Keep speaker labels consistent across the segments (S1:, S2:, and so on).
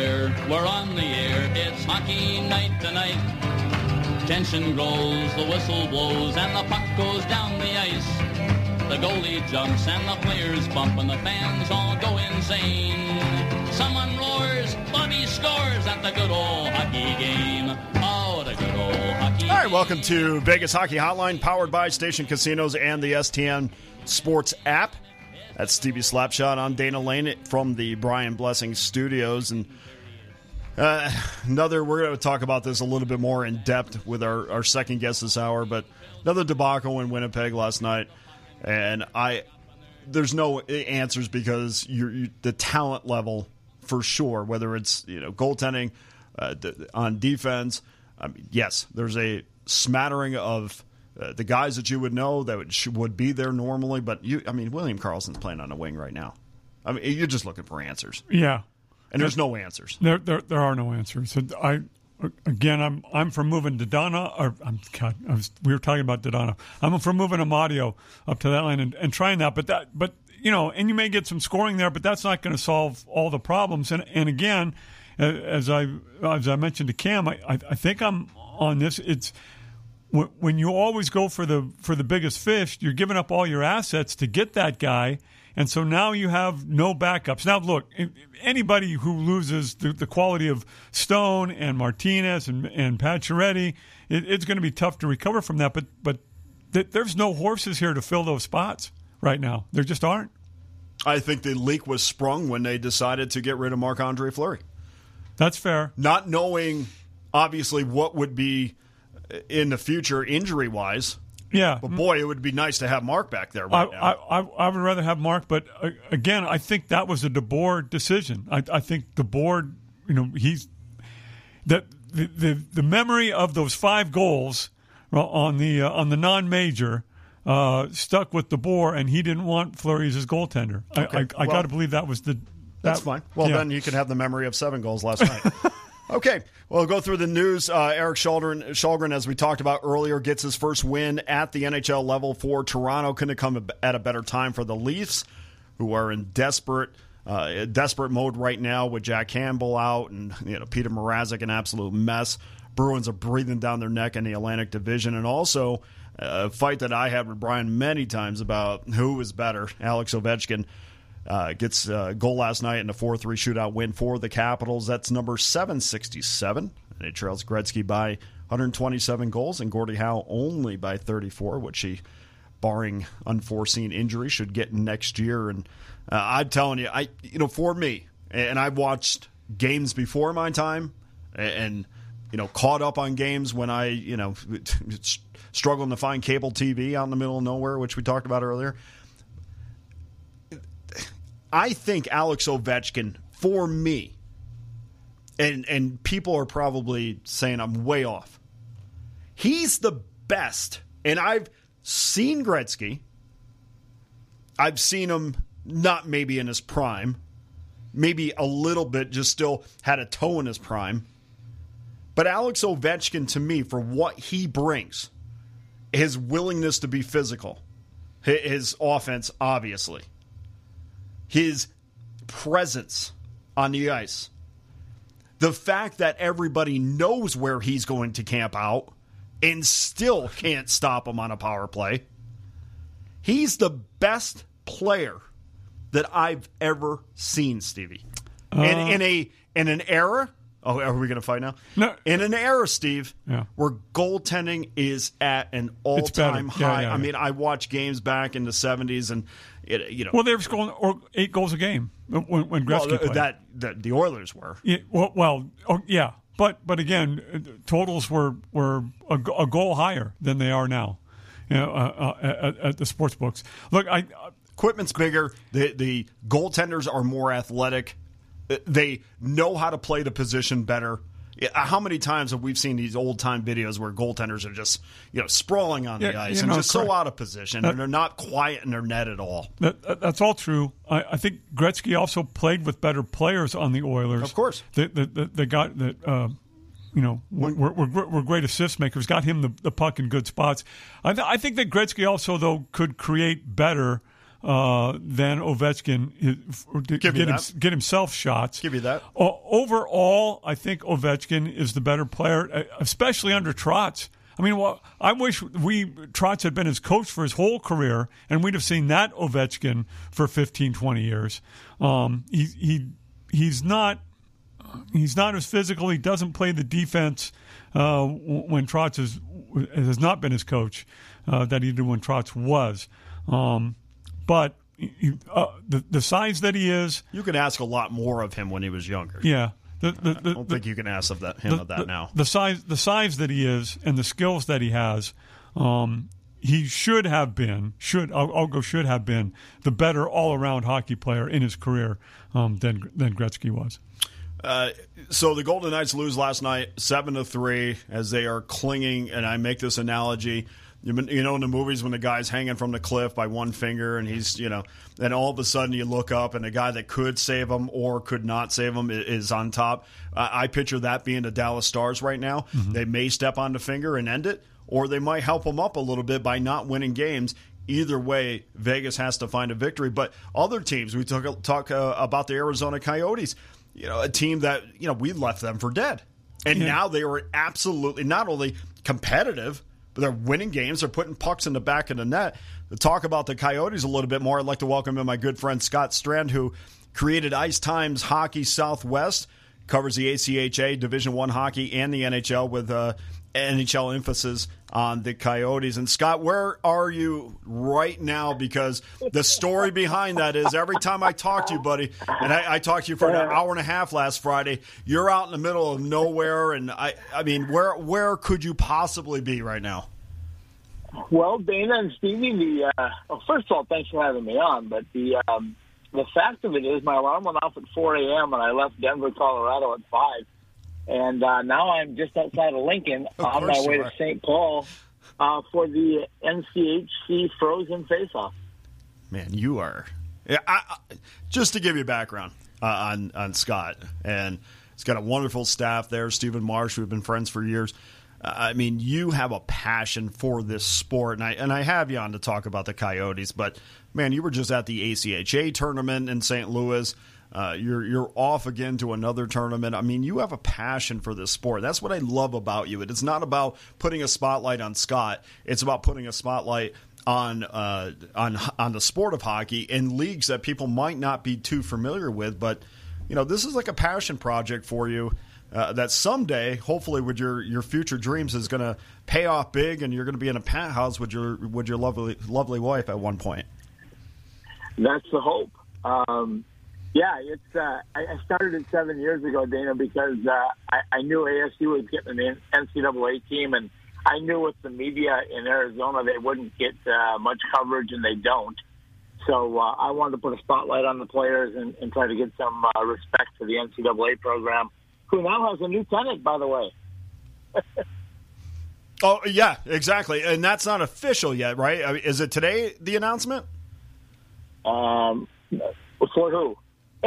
S1: there, we're on the air. It's hockey night tonight. Tension grows, the whistle blows, and the puck goes down the ice. The goalie jumps and the players bump and the fans all go insane. Someone roars, Bobby scores at the good old hockey game. Oh, the good old hockey
S2: All right, welcome to Vegas Hockey Hotline, powered by Station Casinos and the STN Sports app. That's Stevie Slapshot. I'm Dana Lane from the Brian Blessing Studios, and uh, another. We're going to talk about this a little bit more in depth with our, our second guest this hour, but another debacle in Winnipeg last night, and I there's no answers because you're, you, the talent level for sure, whether it's you know goaltending uh, on defense. Mean, yes, there's a smattering of uh, the guys that you would know that would, would be there normally, but you, I mean, William Karlsson's playing on a wing right now. I mean, you're just looking for answers,
S3: Yeah,
S2: and there's no answers.
S3: there there, there are no answers. I again, I'm I'm for moving Dadonov. Or I'm God, was, we were talking about Dadonov. I'm for moving Amadio up to that line and, and trying that. But that but you know, and you may get some scoring there, but that's not going to solve all the problems. And and again, as I as I mentioned to Cam, I I, think I'm on this. It's when you always go for the for the biggest fish, you're giving up all your assets to get that guy, and so now you have no backups. Now, look, anybody who loses the, the quality of Stone and Martinez and and Pacioretty, it, it's going to be tough to recover from that. But but th- there's no horses here to fill those spots right now. There just aren't.
S2: I think the leak was sprung when they decided to get rid of Marc Andre Fleury,
S3: That's fair.
S2: not knowing obviously what would be uh, in the future injury wise.
S3: Yeah,
S2: But boy, it would be nice to have Mark back there
S3: I,
S2: right now.
S3: I, I, I would rather have Mark, but uh, again, I think that was a DeBoer decision. I, I think the board, you know, he's the the, the, the memory of those five goals on the uh, on the non-major uh, stuck with DeBoer, and he didn't want Fleury as his goaltender. I, I, I
S2: well,
S3: got to believe that was the.
S2: That's fine. Well,
S3: yeah.
S2: then you can have the memory of seven goals last night. okay. Well, go through the news. Uh, Eric Källgren, as we talked about earlier, gets his first win at the NHL level for Toronto. Couldn't have come at a better time for the Leafs, who are in desperate. Uh, desperate mode right now with Jack Campbell out and you know Peter Mrazek an absolute mess. Bruins are breathing down their neck in the Atlantic Division, and also uh, a fight that I had with Brian many times about who is better, Alex Ovechkin uh, gets a goal last night in a 4 3 shootout win for the Capitals. That's number 767. And it trails Gretzky by 127 goals and Gordie Howe only by 34, which he, barring unforeseen injury, should get next year. And uh, I'm telling you, I you know, for me, and I've watched games before my time and, you know, caught up on games when I, you know, struggling to find cable TV out in the middle of nowhere, which we talked about earlier. I think Alex Ovechkin, for me, and and people are probably saying I'm way off. He's the best, and I've seen Gretzky. I've seen him not maybe in his prime, maybe a little bit, just still had a toe in his prime. But Alex Ovechkin, to me, for what he brings, his willingness to be physical, his offense, obviously, his presence on the ice, the fact that everybody knows where he's going to camp out and still can't stop him on a power play. He's the best player that I've ever seen, Stevie. in, uh. in a in an era. Oh, are we going to fight now?
S3: No.
S2: In an era, Steve,
S3: Yeah.
S2: where goaltending is at an all-time
S3: better. Yeah,
S2: high.
S3: yeah,
S2: I mean, I watched games back in the '70s, and it, you know,
S3: Well, they were scoring or eight goals a game when, when
S2: well,
S3: Gretzky played.
S2: that, that the Oilers were.
S3: Yeah, well, well oh, yeah, but but again, totals were were a, a goal higher than they are now. You know, uh, uh, at, at the sports books. Look, I uh,
S2: equipment's bigger. The the goaltenders are more athletic. Uh, They know how to play the position better. Yeah, How many times have we seen these old time videos where goaltenders are just you know sprawling on the ice and
S3: know,
S2: just so out of position and they're not quiet in their net at all?
S3: that, that- that's all true. I, I think Gretzky also played with better players on the Oilers.
S2: Of course.
S3: the the, the, the guy that. Uh, you know, we're were, were great assist makers. Got him the, the puck in good spots. I, th- I think that Gretzky also, though, could create better uh, than Ovechkin is- to
S2: Give
S3: get, him, get himself shots.
S2: Give you that.
S3: O- overall, I think Ovechkin is the better player, uh, especially under Trotz. I mean, well, I wish we Trotz had been his coach for his whole career, and we'd have seen that Ovechkin for 15, 20 years. Um, he, he he's not he's not as physical. He doesn't play the defense uh, when Trotz is, has not been his coach uh, that he did when Trotz was. Um, but he, uh, the the size that he is,
S2: You can ask a lot more of him when he was younger.
S3: yeah. The, the, the,
S2: I don't think you can ask of that, him of that now.
S3: The size, the size that he is, and the skills that he has, um, he should have been. Should I'll, I'll go. Should have been the better all-around hockey player in his career um, than than Gretzky was.
S2: Uh, so the Golden Knights lose last night, seven to three, as they are clinging. And I make this analogy. You know, in the movies when the guy's hanging from the cliff by one finger, and he's, you know, then all of a sudden you look up, and the guy that could save him or could not save him is on top. I I picture that being the Dallas Stars right now. They may step on the finger and end it, or they might help him up a little bit by not winning games. Either way, Vegas has to find a victory. But other teams, we talk, talk uh, about the Arizona Coyotes you know, a team that, you know, we left them for dead. And
S3: Yeah.
S2: now they are absolutely not only competitive, they're winning games. They're putting pucks in the back of the net. To talk about the Coyotes a little bit more, I'd like to welcome in my good friend Scott Strand, who created Ice Times Hockey Southwest, covers the ACHA, Division One hockey, and the NHL with uh, NHL emphasis on the Coyotes. And Scott, where are you right now? Because the story behind that is every time I talk to you, buddy, and I, I talked to you for an hour and a half last Friday, you're out in the middle of nowhere, and I, I mean, where where could you possibly be right now?
S4: Well, Dana and Stevie, the uh, well, first of all, thanks for having me on. But the um, the fact of it is, my alarm went off at 4 a.m. and I left Denver, Colorado at five, and uh, now I'm just outside of Lincoln
S2: Of
S4: on my way to. St. Paul uh, for the NCHC Frozen Face-Off.
S2: Man, you are. Yeah, I, I, just to give you background uh, on on Scott, and he's got a wonderful staff there. Stephen Marsh, we've been friends for years. Uh, I mean, you have a passion for this sport, and I and I have you on to talk about the Coyotes. But man, you were just at the ACHA tournament in St. Louis. Uh, you're you're off again to another tournament. I mean, you have a passion for this sport. That's what I love about you. It's not about putting a spotlight on Scott. It's about putting a spotlight on uh, on on the sport of hockey in leagues that people might not be too familiar with. But you know, this is like a passion project for you. Uh, that someday, hopefully, with your, your future dreams, is going to pay off big, and you're going to be in a penthouse with your with your lovely lovely wife at one point.
S4: That's the hope. Um, yeah, it's. Uh, I, started it seven years ago, Dana, because uh, I, I knew ASU was getting an NCAA team, and I knew with the media in Arizona they wouldn't get uh, much coverage, and they don't. So uh, I wanted to put a spotlight on the players and, and try to get some uh, respect for the NCAA program, who now has a new tenant, by the way.
S2: Oh yeah, exactly, and that's not official yet, right? I mean, is it today the announcement?
S4: Um, for who?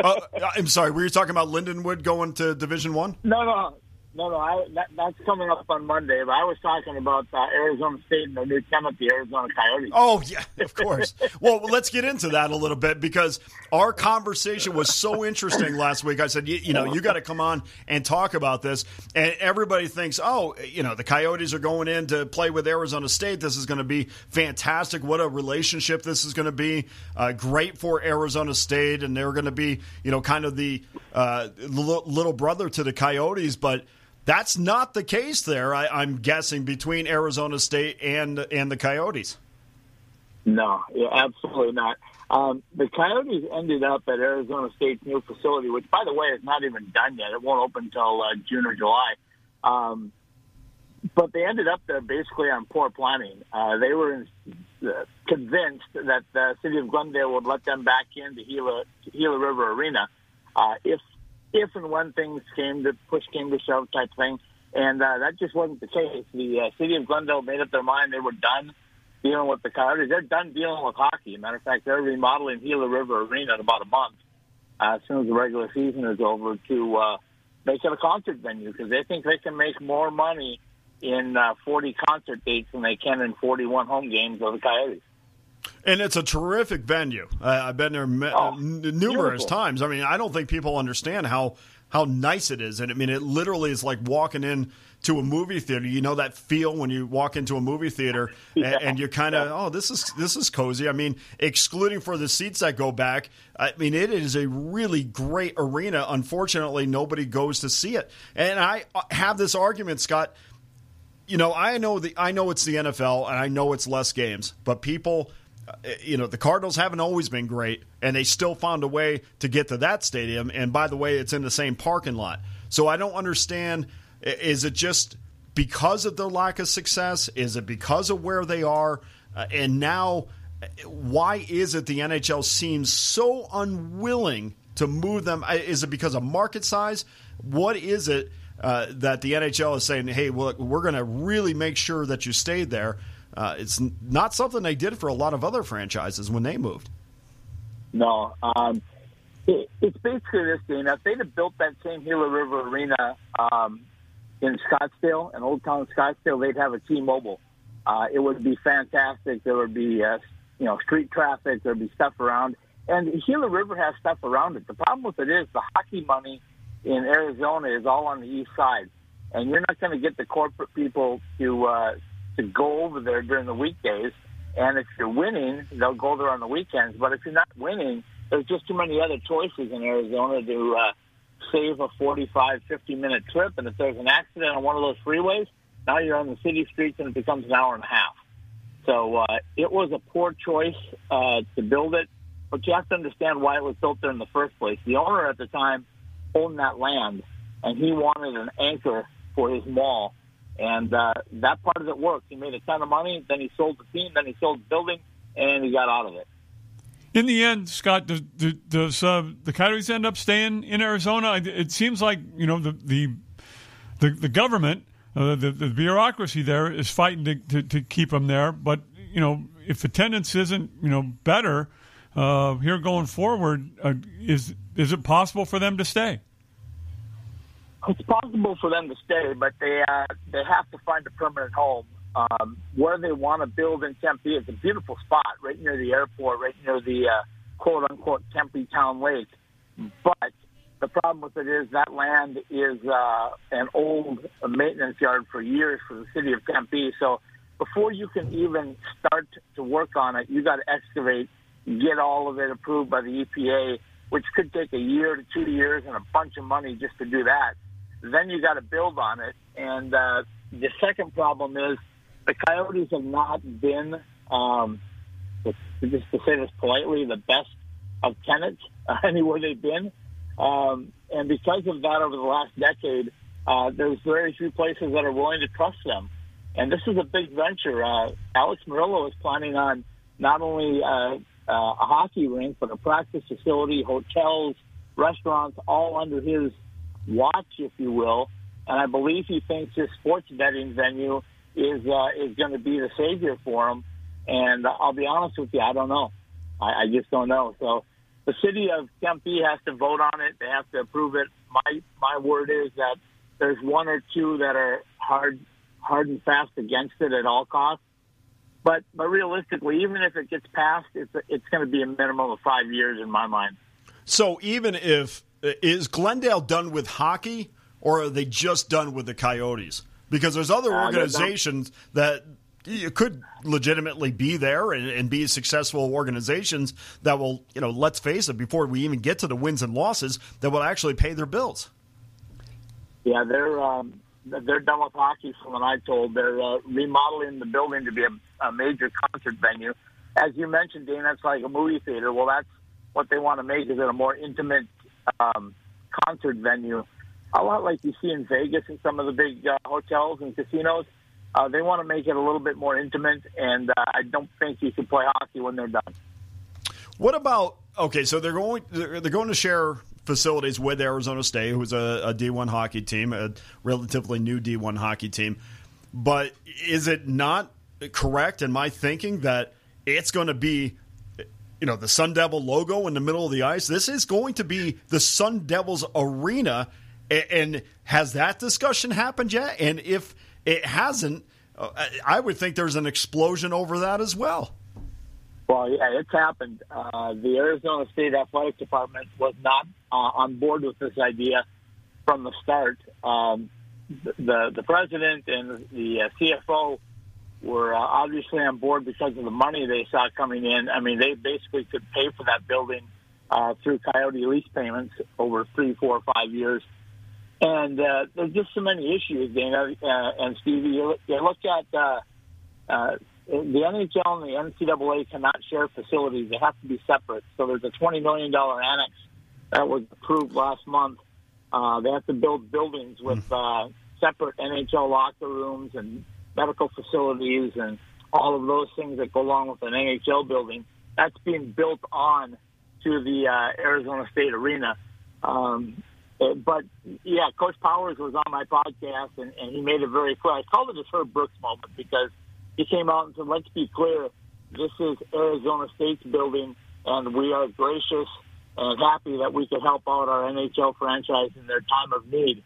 S2: Uh, I'm sorry, were you talking about Lindenwood going to Division One?
S4: No, no, no, no. I, that, that's coming up on Monday. But I was talking about uh, Arizona State and their new tenant, the Arizona Coyotes.
S2: Oh yeah, of course. well, let's get into that a little bit because our conversation was so interesting last week. I said, you, you know, you got to come on and talk about this, and everybody thinks, oh, you know, the Coyotes are going in to play with Arizona State. This is going to be fantastic. What a relationship this is going to be. Uh, great for Arizona State, and they're going to be, you know, kind of the uh, little brother to the Coyotes, but. That's not the case there. I, I'm guessing between Arizona State and and the Coyotes.
S4: No, yeah, absolutely not. Um, the Coyotes ended up at Arizona State's new facility, which, by the way, is not even done yet. It won't open until uh, June or July. Um, but they ended up there basically on poor planning. Uh, they were in, uh, convinced that the city of Glendale would let them back into Gila, Gila River Arena uh, if if and when things came to push came to shove type thing. And uh, that just wasn't the case. The uh, city of Glendale made up their mind they were done dealing with the Coyotes. They're done dealing with hockey. Matter of fact, they're remodeling Gila River Arena in about a month uh, as soon as the regular season is over to uh, make it a concert venue because they think they can make more money in uh, 40 concert dates than they can in 41 home games of the Coyotes.
S2: And it's a terrific venue. Uh, I've been there me-
S4: Oh,
S2: numerous
S4: beautiful.
S2: times. I mean, I don't think people understand how how nice it is. And I mean, it literally is like walking in to a movie theater. You know that feel when you walk into a movie theater and, and you're kind of, oh, this is this is cozy. I mean, excluding for the seats that go back, I mean, it is a really great arena. Unfortunately, nobody goes to see it. And I uh, have this argument, Scott you know, I know the I know it's the NFL and I know it's less games, but people, you know, the Cardinals haven't always been great, and they still found a way to get to that stadium. And by the way, it's in the same parking lot, so I don't understand. Is it just because of their lack of success? Is it because of where they are? Uh, and now, uh, why is it the NHL seems so unwilling to move them? Uh, Is it because of market size? What is it? uh, that the NHL is saying, "Hey, well, we're going to really make sure that you stay there." Uh, it's not something they did for a lot of other franchises when they moved.
S4: No, um, it, it's basically this thing. If they'd have built that same Gila River Arena um, in Scottsdale, in Old Town Scottsdale, they'd have a T-Mobile. Uh, it would be fantastic. There would be, uh, you know, street traffic. There'd be stuff around, and Gila River has stuff around it. The problem with it is the hockey money in Arizona is all on the east side, and you're not going to get the corporate people to uh, to go over there during the weekdays. And if you're winning, they'll go there on the weekends. But if you're not winning, there's just too many other choices in Arizona to uh, save a 45, 50 minute trip. And if there's an accident on one of those freeways, now you're on the city streets and it becomes an hour and a half. So uh, it was a poor choice uh, to build it, but you have to understand why it was built there in the first place. The owner at the time owned that land, and he wanted an anchor for his mall, and uh, that part of it worked. He made a ton of money. Then he sold the team. Then he sold the building, and he got out of it.
S3: In the end, Scott, does, uh, the Coyotes end up staying in Arizona? It seems like you know the the the, the government, uh, the, the bureaucracy there is fighting to, to, to keep them there. But you know, if attendance isn't you know better uh, here going forward, uh, is is it possible for them to stay?
S4: It's possible for them to stay, but they uh, they have to find a permanent home. Um, where they want to build in Tempe, it's a beautiful spot, right near the airport, right near the uh, quote unquote Tempe Town Lake. But the problem with it is that land is uh, an old maintenance yard for years for the city of Tempe. So before you can even start to work on it, you got to excavate, get all of it approved by the EPA, which could take a year to two years and a bunch of money just to do that. Then you got to build on it. And uh, the second problem is the Coyotes have not been, um, just to say this politely, the best of tenants uh, anywhere they've been. Um, and because of that, over the last decade, uh, there's very few places that are willing to trust them. And this is a big venture. Uh, Alex Meruelo is planning on not only uh, uh, a hockey rink, but a practice facility, hotels, restaurants, all under his watch, if you will. And I believe he thinks his sports betting venue is uh, is going to be the savior for him. And I'll be honest with you, I don't know. I, I just don't know. So the city of Tempe has to vote on it. They have to approve it. My my word is that there's one or two that are hard hard and fast against it at all costs. But but realistically, even if it gets passed, it's it's going to be a minimum of five years in my mind.
S2: So even if is Glendale done with hockey, or are they just done with the Coyotes? Because there's other
S4: Uh,
S2: organizations that you could legitimately be there and, and be successful organizations that will, you know, let's face it, before we even get to the wins and losses, that will actually pay their bills.
S4: Yeah, they're um, they're done with hockey. From what I told, they're uh, remodeling the building to be a, a major concert venue. As you mentioned, Dean, that's like a movie theater. Well, that's what they want to make is it a more intimate um, concert venue, a lot like you see in Vegas and some of the big uh, hotels and casinos. Uh, they want to make it a little bit more intimate, and uh, I don't think you can play hockey when they're done.
S2: What about okay? So they're going they're, they're going to share facilities with Arizona State, who's a a D1 hockey team, a relatively new D1 hockey team. But is it not correct in my thinking that it's going to be you know the Sun Devil logo in the middle of the ice? This is going to be the Sun Devils arena, and has that discussion happened yet? And if it hasn't, uh, I would think there's an explosion over that as well.
S4: Well, yeah, it's happened. Uh, the Arizona State Athletic Department was not uh, on board with this idea from the start. Um, the the president and the uh, CFO were uh, obviously on board because of the money they saw coming in. I mean, they basically could pay for that building uh, through Coyote lease payments over three, four, five years. And uh, there's just so many issues, Dana uh, and Stevie. You look, you look at uh, uh, the NHL and the NCAA cannot share facilities; they have to be separate. So there's a twenty million dollar annex that was approved last month. Uh, they have to build buildings with uh, separate NHL locker rooms and medical facilities and all of those things that go along with an NHL building. That's being built on to the uh, Arizona State Arena. Um, uh, but yeah, Coach Powers was on my podcast and, and he made it very clear. I called it his Herb Brooks moment because he came out and said, "Let's be clear, this is Arizona State's building, and we are gracious and happy that we could help out our NHL franchise in their time of need."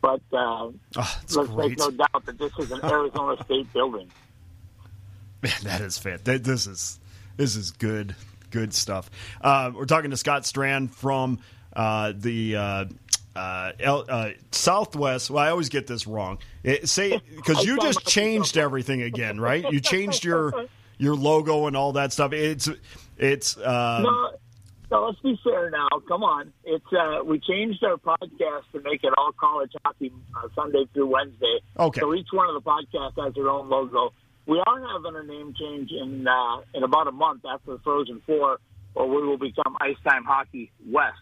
S4: But uh,
S2: Oh,
S4: let's
S2: great.
S4: make no doubt that this is an Arizona State building.
S2: Man, that is fan. that- This is this is good good stuff. Uh, we're talking to Scott Strand from uh, the uh, uh, L, uh, Southwest. Well, I always get this wrong. It, say because you just changed everything again, right? You changed your your logo and all that stuff. It's it's uh,
S4: No, no, let's be fair now. Come on, it's uh, we changed our podcast to make it all college hockey uh, Sunday through Wednesday.
S2: Okay.
S4: So each one of the podcasts has their own logo. We are having a name change in uh, in about a month after the Frozen Four, or we will become Ice Time Hockey West.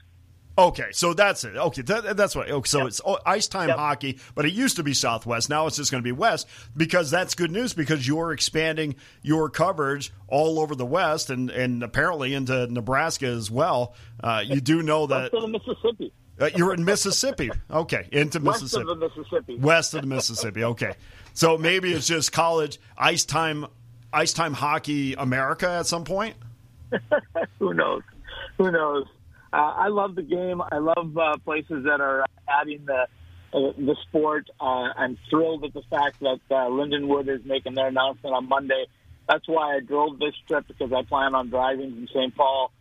S2: Okay, so that's it. Okay, that, that's what. Okay, so
S4: Yep.
S2: it's oh, ice time
S4: Yep.
S2: hockey, but it used to be Southwest. Now it's just going to be West because that's good news because you're expanding your coverage all over the West and and apparently into Nebraska as well. Uh, you do know that
S4: West of the Mississippi.
S2: uh, you're in Mississippi. Okay, into
S4: West
S2: Mississippi,
S4: of the Mississippi.
S2: west of the Mississippi. Okay, so maybe it's just college ice time, ice time hockey America at some point.
S4: Who knows? Who knows? Uh, I love the game. I love uh, places that are adding the uh, the sport. Uh, I'm thrilled at the fact that uh, Lindenwood is making their announcement on Monday. That's why I drove this trip because I plan on driving from St. Paul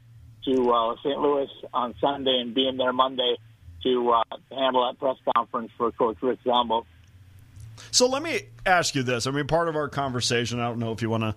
S4: to uh, St. Louis on Sunday and being there Monday to uh, handle that press conference for Coach Rick Zombo.
S2: So let me ask you this. I mean, part of our conversation, I don't know if you want to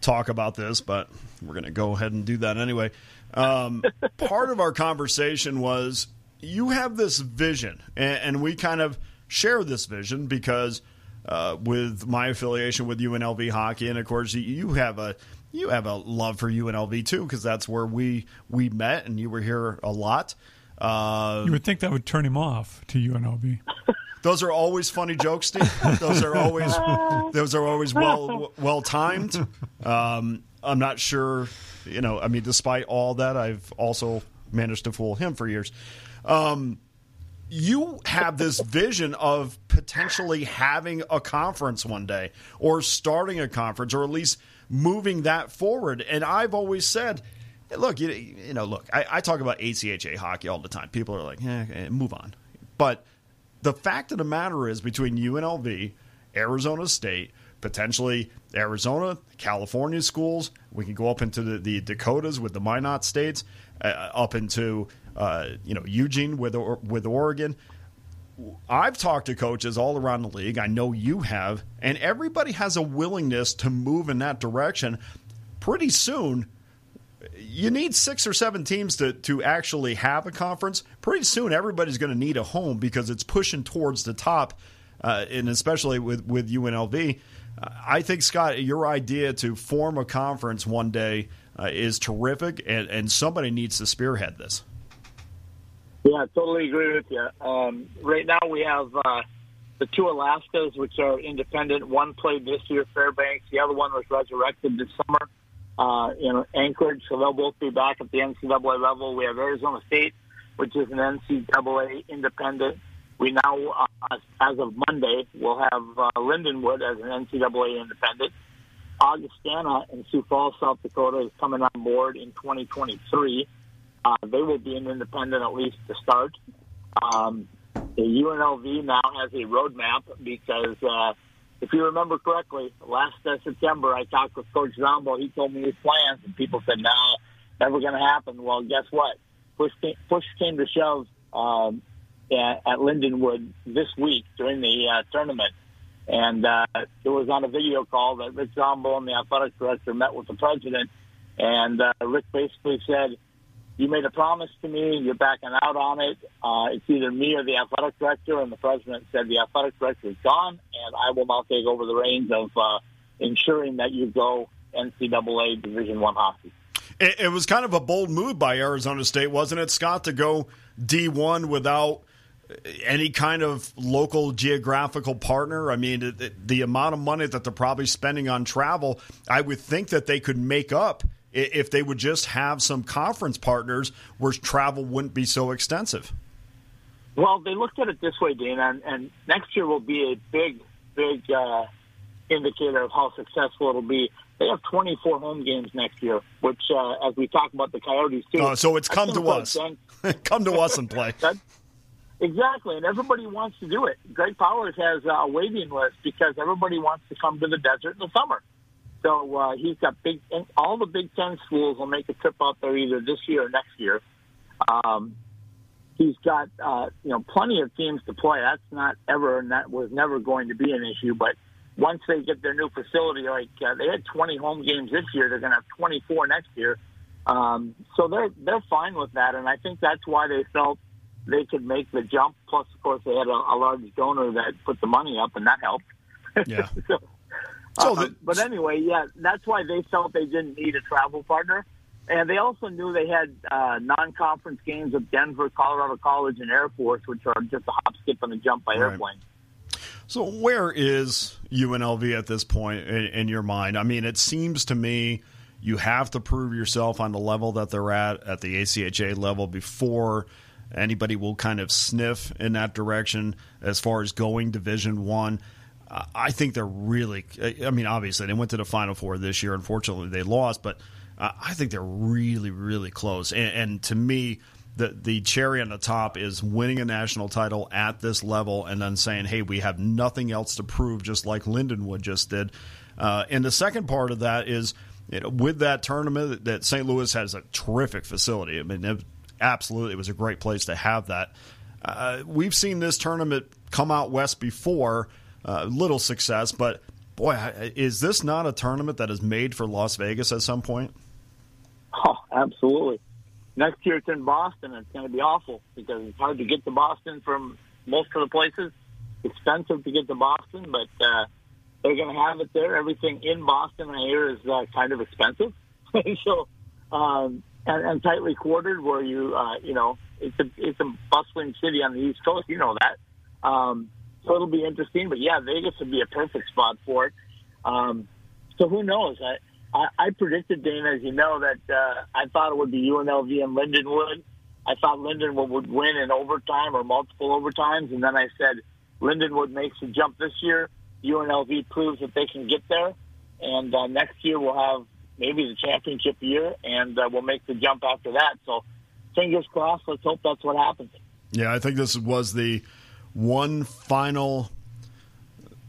S2: talk about this, but we're going to go ahead and do that anyway. Um, part of our conversation was you have this vision, and, and we kind of share this vision because uh, with my affiliation with UNLV hockey, and of course you- have a you have a love for UNLV too because that's where we we met, and you were here a lot. Uh,
S3: You would think that would turn him off to UNLV.
S2: those are always funny jokes, Steve. Those are always those are always well well timed. Um, I'm not sure, you know. I mean, despite all that, I've also managed to fool him for years. Um, you have this vision of potentially having a conference one day, or starting a conference, or at least moving that forward. And I've always said, look, you, you know, look, I, I talk about ACHA hockey all the time. People are like, eh, eh, move on. But the fact of the matter is, between UNLV, Arizona State, potentially Arizona, California schools, we can go up into the, the Dakotas with the Minot states, uh, up into uh, you know Eugene with with Oregon. I've talked to coaches all around the league. I know you have, and everybody has a willingness to move in that direction. Pretty soon, you need six or seven teams to, to actually have a conference. Pretty soon, everybody's going to need a home because it's pushing towards the top, uh, and especially with, with UNLV. Uh, I think, Scott, your idea to form a conference one day uh, is terrific, and, and somebody needs to spearhead this.
S4: Yeah, I totally agree with you. Um, right now we have uh, the two Alaskas, which are independent. One played this year, Fairbanks. The other one was resurrected this summer uh, in Anchorage, so they'll both be back at the NCAA level. We have Arizona State, which is an NCAA independent. We now, uh, as of Monday, will have uh, Lindenwood as an NCAA independent. Augustana in Sioux Falls, South Dakota, is coming on board in 2023. Uh, they will be an independent at least to start. Um, the UNLV now has a roadmap because uh, if you remember correctly, last uh, September I talked with Coach Zombo. He told me his plans, and people said, "No, never going to happen." Well, guess what? Push came, push came to shove um, at, at Lindenwood this week during the uh, tournament, and uh, it was on a video call that Rick Zombo and the athletic director met with the president, and uh, Rick basically said you made a promise to me. You're backing out on it. Uh, it's either me or the athletic director. And the president said the athletic director is gone, and I will now take over the reins of uh, ensuring that you go NCAA Division One hockey.
S2: It, it was kind of a bold move by Arizona State, wasn't it, Scott, to go D1 without any kind of local geographical partner. I mean, the, the amount of money that they're probably spending on travel, I would think that they could make up if they would just have some conference partners where travel wouldn't be so extensive.
S4: Well, they looked at it this way, Dana, and, and next year will be a big, big uh, indicator of how successful it'll be. They have 24 home games next year, which, uh, as we talk about the Coyotes too.
S2: Oh, so it's come to us. come to us and play.
S4: That, exactly, and everybody wants to do it. Greg Powers has a waiting list because everybody wants to come to the desert in the summer. So uh, he's got big. All the Big Ten schools will make a trip out there either this year or next year. Um, he's got uh, you know plenty of teams to play. That's not ever, and that was never going to be an issue. But once they get their new facility, like uh, they had 20 home games this year, they're going to have 24 next year. Um, so they're they're fine with that, and I think that's why they felt they could make the jump. Plus, of course, they had a, a large donor that put the money up, and that helped.
S2: Yeah.
S4: so, so uh, but anyway, yeah, that's why they felt they didn't need a travel partner. And they also knew they had uh, non-conference games of Denver, Colorado College, and Air Force, which are just a hop, skip, and a jump by right. airplane.
S2: So where is UNLV at this point in, in, your mind? I mean, it seems to me you have to prove yourself on the level that they're at at the ACHA level before anybody will kind of sniff in that direction as far as going Division One. I think they're really. I mean, obviously they went to the Final Four this year. Unfortunately, they lost, but I think they're really, really close. And, and, to me, the the cherry on the top is winning a national title at this level, and then saying, "Hey, we have nothing else to prove," just like Lindenwood just did. Uh, and the second part of that is, you know, with that tournament, that St. Louis has a terrific facility. I mean, absolutely, it was a great place to have that. Uh, we've seen this tournament come out west before uh, little success. But boy, is this not a tournament that is made for Las Vegas at some point?
S4: Oh, absolutely. Next year it's in Boston. It's going to be awful because it's hard to get to Boston from most of the places. Expensive to get to Boston, but uh, they're going to have it there. Everything in Boston, I hear, is uh, kind of expensive. so, um, and, and tightly quartered, where you, uh, you know, it's a it's a bustling city on the East Coast. You know that. Um, so it'll be interesting. But yeah, Vegas would be a perfect spot for it. Um, so who knows? I, I, I predicted, Dana, as you know, that uh, I thought it would be UNLV and Lindenwood. I thought Lindenwood would win in overtime or multiple overtimes, and then I said Lindenwood makes a jump this year. UNLV proves that they can get there, and uh, next year we'll have maybe the championship year, and uh, we'll make the jump after that. So, fingers crossed. Let's hope that's what happens.
S2: Yeah, I think this was the one final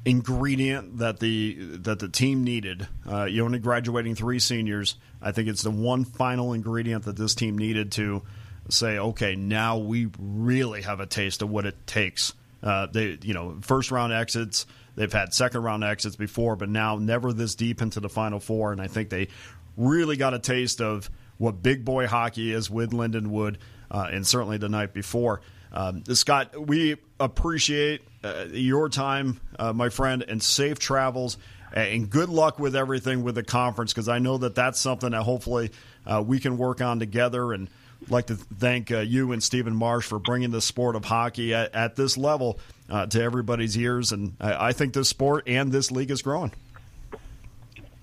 S2: ingredient that the that the team needed. Uh, you only graduating three seniors. I think it's the one final ingredient that this team needed to say, okay, now we really have a taste of what it takes. Uh, they, you know, first round exits. They've had second round exits before, but now never this deep into the final four. And I think they really got a taste of what big boy hockey is with Lindenwood, uh, and certainly the night before. Um, Scott, we appreciate uh, your time, uh, my friend, and safe travels. And good luck with everything with the conference because I know that that's something that hopefully uh, we can work on together. And like to thank uh, you and Stephen Marsh for bringing the sport of hockey at, at this level uh, to everybody's ears. And I, I think this sport and this league is growing.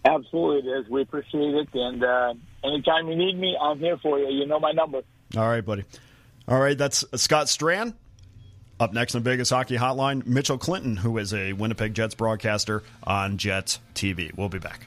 S4: Absolutely, it is. We appreciate it. And uh, anytime you need me, I'm here for you. You know my number.
S2: All right, buddy. All right, that's Scott Strand. Up next on Vegas Hockey Hotline, Mitchell Clinton, who is a Winnipeg Jets broadcaster on Jets TV. We'll be back.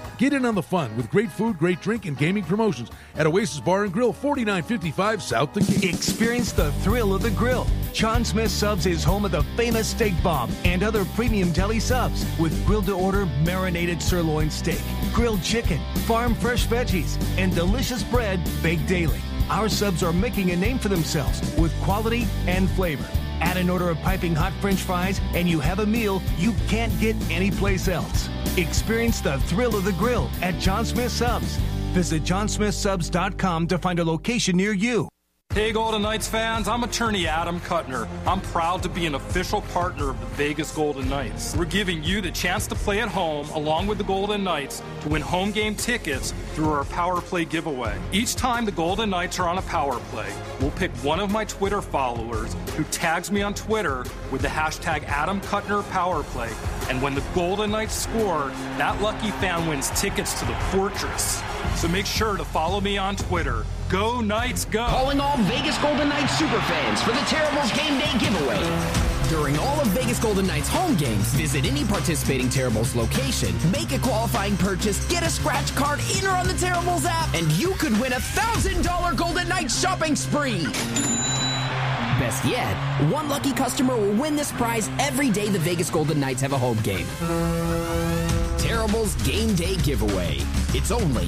S5: Get in on the fun with great food, great drink, and gaming promotions at Oasis Bar and Grill, 4955 South Decatur.
S6: Experience the thrill of the grill. John Smith Subs is home of the famous steak bomb and other premium deli subs with grilled to order marinated sirloin steak, grilled chicken, farm fresh veggies, and delicious bread baked daily. Our subs are making a name for themselves with quality and flavor. Add an order of piping hot french fries, and you have a meal you can't get anyplace else. Experience the thrill of the grill at John Smith Subs. Visit johnsmithsubs.com to find a location near you.
S7: Hey, Golden Knights fans, I'm attorney Adam Kuttner. I'm proud to be an official partner of the Vegas Golden Knights. We're giving you the chance to play at home along with the Golden Knights to win home game tickets through our Power Play giveaway. Each time the Golden Knights are on a Power Play, we'll pick one of my Twitter followers who tags me on Twitter with the hashtag Adam Kuttner Power Play. And when the Golden Knights score, that lucky fan wins tickets to the Fortress. So make sure to follow me on Twitter. Go Knights, go!
S8: Calling all Vegas Golden Knights superfans for the Terribles Game Day giveaway. During all of Vegas Golden Knights home games, visit any participating Terribles location, make a qualifying purchase, get a scratch card in or on the Terribles app, and you could win a $1,000 Golden Knights shopping spree. Best yet, one lucky customer will win this prize every day the Vegas Golden Knights have a home game. Terribles Game Day Giveaway. It's only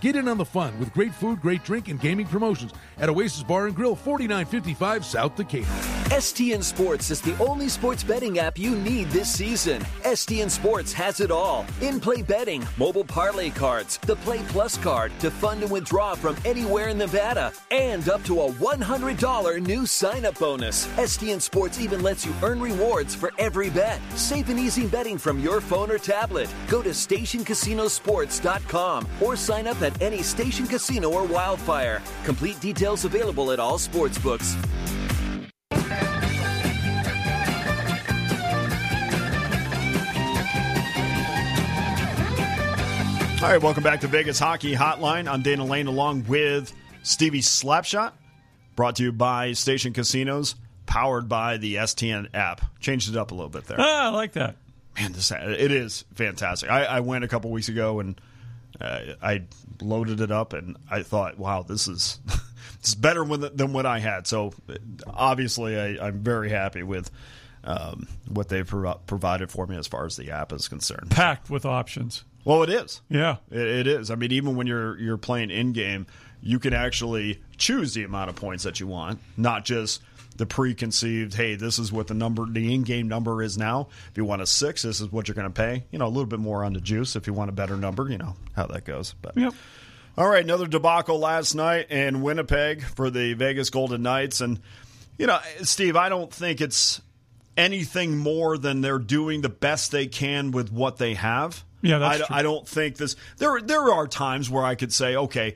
S5: Get in on the fun with great food, great drink, and gaming promotions at Oasis Bar and Grill, 4955 South Decatur.
S9: STN Sports is the only sports betting app you need this season. STN Sports has it all in play betting, mobile parlay cards, the Play Plus card to fund and withdraw from anywhere in Nevada, and up to a $100 new sign up bonus. STN Sports even lets you earn rewards for every bet. Safe and easy betting from your phone or tablet. Go to stationcasinosports.com or sign up at any station casino or wildfire. Complete details available at all sports books.
S2: All right, welcome back to Vegas Hockey Hotline. I'm Dana Lane along with Stevie Slapshot, brought to you by Station Casinos, powered by the STN app. Changed it up a little bit there.
S3: Ah, I like that.
S2: Man, this it is fantastic. I, I went a couple weeks ago and uh, I loaded it up and I thought, wow, this is this is better than, than what I had. So obviously, I, I'm very happy with um, what they've pro- provided for me as far as the app is concerned.
S3: Packed with options.
S2: Well, it is.
S3: Yeah,
S2: it, it is. I mean, even when you're you're playing in game, you can actually choose the amount of points that you want, not just the preconceived. Hey, this is what the number, the in-game number is now. If you want a six, this is what you're going to pay. You know, a little bit more on the juice. If you want a better number, you know how that goes. But
S3: yep.
S2: All right, another debacle last night in Winnipeg for the Vegas Golden Knights, and you know, Steve, I don't think it's anything more than they're doing the best they can with what they have.
S3: Yeah, that's
S2: I. I don't think this. There, there are times where I could say, okay,